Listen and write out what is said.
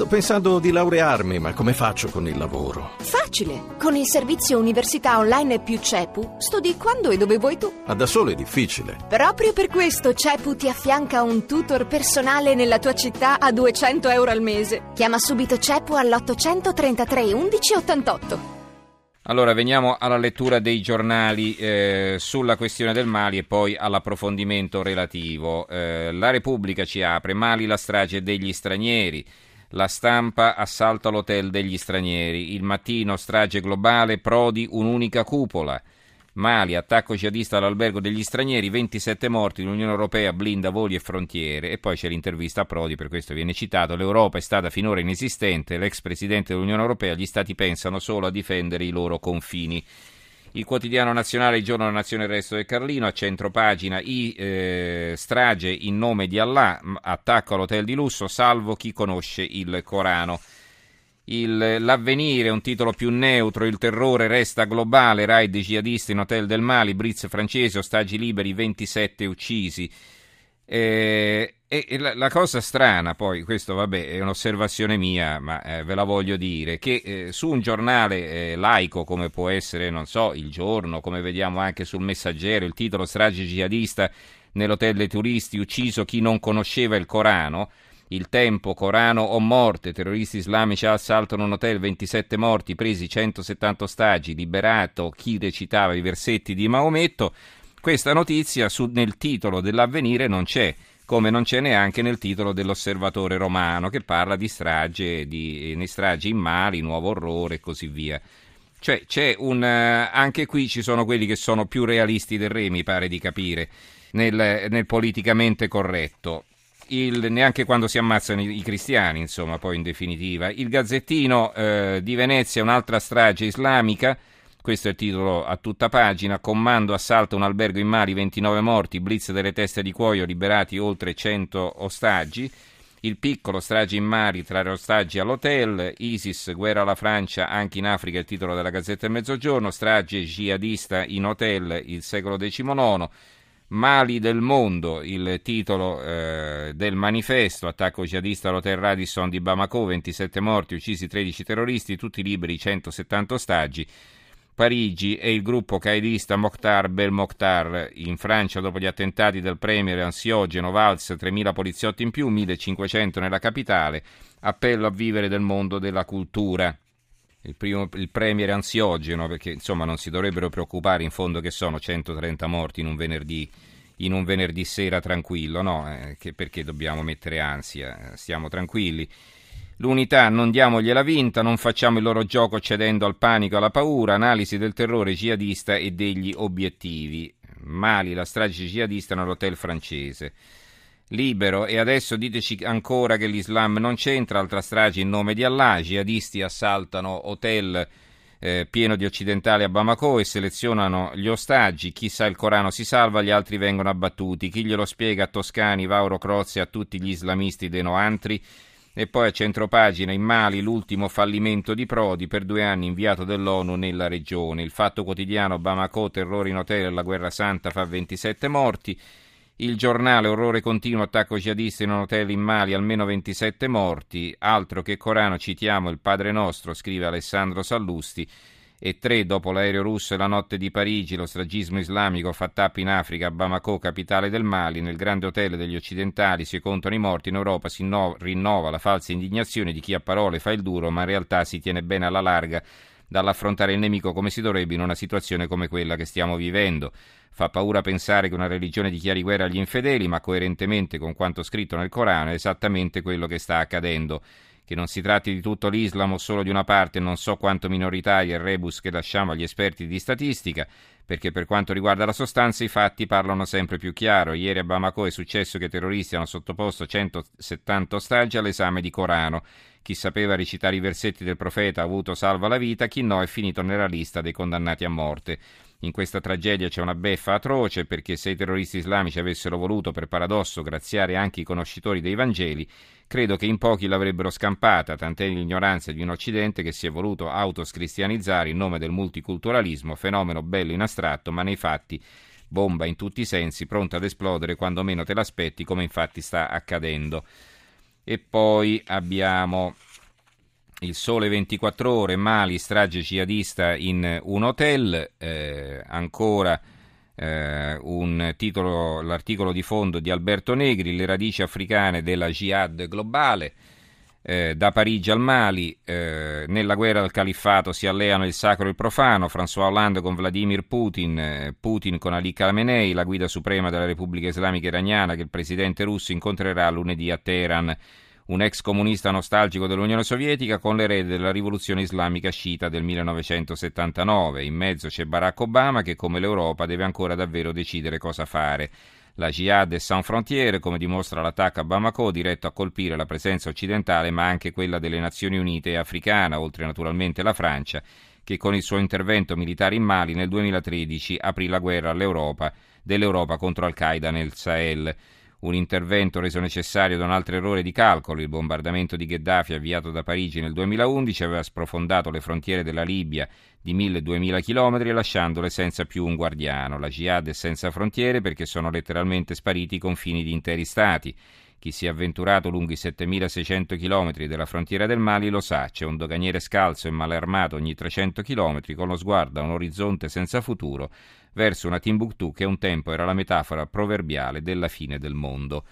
Sto pensando di laurearmi, ma come faccio con il lavoro? Facile! Con il servizio Università Online più CEPU studi quando e dove vuoi tu. Ma da solo è difficile. Proprio per questo CEPU ti affianca un tutor personale nella tua città a 200 euro al mese. Chiama subito CEPU all'833 11 88. Allora, veniamo alla lettura dei giornali eh, sulla questione del Mali e poi all'approfondimento relativo. Eh, la Repubblica ci apre, Mali la strage degli stranieri, la stampa assalta l'hotel degli stranieri, il mattino strage globale, Prodi un'unica cupola. Mali, attacco jihadista all'albergo degli stranieri, 27 morti, l'Unione Europea blinda voli e frontiere. E poi c'è l'intervista a Prodi, per questo viene citato, l'Europa è stata finora inesistente, l'ex Presidente dell'Unione Europea, gli Stati pensano solo a difendere i loro confini. Il quotidiano nazionale, il giorno della nazione, il resto del Carlino, a centro pagina, i eh, strage in nome di Allah, attacco all'hotel di lusso, salvo chi conosce il Corano. Il, l'avvenire, un titolo più neutro, il terrore resta globale, raid jihadisti in hotel del Mali, Blitz francese, ostaggi liberi, 27 uccisi. Eh, e la, la, cosa strana, poi, questo vabbè è un'osservazione mia, ma eh, ve la voglio dire, che eh, su un giornale eh, laico come può essere, non so, Il Giorno, come vediamo anche sul Messaggero, il titolo strage jihadista nell'hotel dei turisti, ucciso chi non conosceva il Corano, il tempo, Corano o morte, terroristi islamici assaltano un hotel, 27 morti, presi 170 ostaggi, liberato chi recitava i versetti di Maometto. Questa notizia su, nel titolo dell'avvenire non c'è, come non c'è neanche nel titolo dell'osservatore romano che parla di strage, di, di stragi in Mali, nuovo orrore e così via. Cioè, c'è un, uh, anche qui ci sono quelli che sono più realisti del re, mi pare di capire, nel, nel politicamente corretto il, neanche quando si ammazzano i, i, cristiani, insomma, poi in definitiva. Il Gazzettino eh, di Venezia, un'altra strage islamica, questo è il titolo a tutta pagina, comando assalto un albergo in Mali, 29 morti, blitz delle teste di cuoio, liberati oltre 100 ostaggi. Il piccolo, strage in Mali, tra ostaggi all'hotel, ISIS, guerra alla Francia, anche in Africa, il titolo della Gazzetta del Mezzogiorno, strage jihadista in hotel, il secolo XIX, Mali del mondo, il titolo eh, del manifesto, attacco jihadista all'hotel Radisson di Bamako, 27 morti, uccisi 13 terroristi, tutti liberi, 170 ostaggi. Parigi e il gruppo qaedista Mokhtar Bel Mokhtar in Francia dopo gli attentati del premier ansiogeno Valls, 3.000 poliziotti in più, 1.500 nella capitale, appello a vivere del mondo della cultura il, primo, il premier ansiogeno, perché insomma non si dovrebbero preoccupare in fondo che sono 130 morti in un venerdì, in un venerdì sera tranquillo, no? Eh, perché dobbiamo mettere ansia? Stiamo tranquilli. L'unità non diamogliela vinta, non facciamo il loro gioco cedendo al panico e alla paura, analisi del terrore jihadista e degli obiettivi. Mali, la strage jihadista nell'hotel francese libero e adesso diteci ancora che l'Islam non c'entra, altra strage in nome di Allah, jihadisti assaltano hotel eh, pieno di occidentali a Bamako e selezionano gli ostaggi, chi sa il Corano si salva, gli altri vengono abbattuti, chi glielo spiega a Toscani, Vauro Crozzi a tutti gli islamisti dei Noantri? E poi a centropagina in Mali l'ultimo fallimento di Prodi per due anni inviato dell'ONU nella regione. Il fatto quotidiano Bamako, terrore in hotel e la guerra santa fa 27 morti. Il giornale Orrore continuo, attacco jihadista in un hotel in Mali, almeno 27 morti. Altro che Corano, citiamo il Padre Nostro, scrive Alessandro Sallusti. E tre, dopo l'aereo russo e la notte di Parigi, lo stragismo islamico fa tappa in Africa, Bamako, capitale del Mali, nel grande hotel degli occidentali si contano i morti, in Europa si rinnova la falsa indignazione di chi a parole fa il duro, ma in realtà si tiene bene alla larga dall'affrontare il nemico come si dovrebbe in una situazione come quella che stiamo vivendo. Fa paura pensare che una religione dichiari guerra agli infedeli, ma coerentemente con quanto scritto nel Corano è esattamente quello che sta accadendo. Che non si tratti di tutto l'Islam o solo di una parte non so quanto minoritaria il rebus che lasciamo agli esperti di statistica, perché per quanto riguarda la sostanza i fatti parlano sempre più chiaro. Ieri a Bamako è successo che i terroristi hanno sottoposto 170 ostaggi all'esame di Corano. Chi sapeva recitare i versetti del profeta ha avuto salva la vita, chi no è finito nella lista dei condannati a morte. In questa tragedia c'è una beffa atroce perché se i terroristi islamici avessero voluto per paradosso graziare anche i conoscitori dei Vangeli, credo che in pochi l'avrebbero scampata, tant'è l'ignoranza di un Occidente che si è voluto autoscristianizzare in nome del multiculturalismo, fenomeno bello in astratto, ma nei fatti bomba in tutti i sensi, pronta ad esplodere quando meno te l'aspetti, come infatti sta accadendo. E poi abbiamo il Sole 24 Ore, Mali, strage jihadista in un hotel, eh, ancora eh, un titolo, l'articolo di fondo di Alberto Negri, le radici africane della jihad globale. Eh, da Parigi al Mali, eh, nella guerra al califfato si alleano il sacro e il profano, François Hollande con Vladimir Putin, eh, Putin con Ali Khamenei, la guida suprema della Repubblica Islamica Iraniana che il presidente russo incontrerà lunedì a Teheran un ex comunista nostalgico dell'Unione Sovietica con l'erede della rivoluzione islamica sciita del 1979. In mezzo c'è Barack Obama che come l'Europa deve ancora davvero decidere cosa fare. La jihad è sans frontiere, come dimostra l'attacco a Bamako, diretto a colpire la presenza occidentale, ma anche quella delle Nazioni Unite e africana, oltre naturalmente la Francia, che con il suo intervento militare in Mali nel 2013 aprì la guerra all'Europa, dell'Europa contro Al-Qaeda nel Sahel un intervento reso necessario da un altro errore di calcolo. Il bombardamento di Gheddafi avviato da Parigi nel 2011 aveva sprofondato le frontiere della Libia di 1000-2000 km lasciandole senza più un guardiano. La jihad è senza frontiere perché sono letteralmente spariti i confini di interi stati. Chi si è avventurato lungo i 7600 km della frontiera del Mali lo sa, c'è un doganiere scalzo e male armato ogni 300 km con lo sguardo a un orizzonte senza futuro verso una Timbuktu che un tempo era la metafora proverbiale della fine del mondo.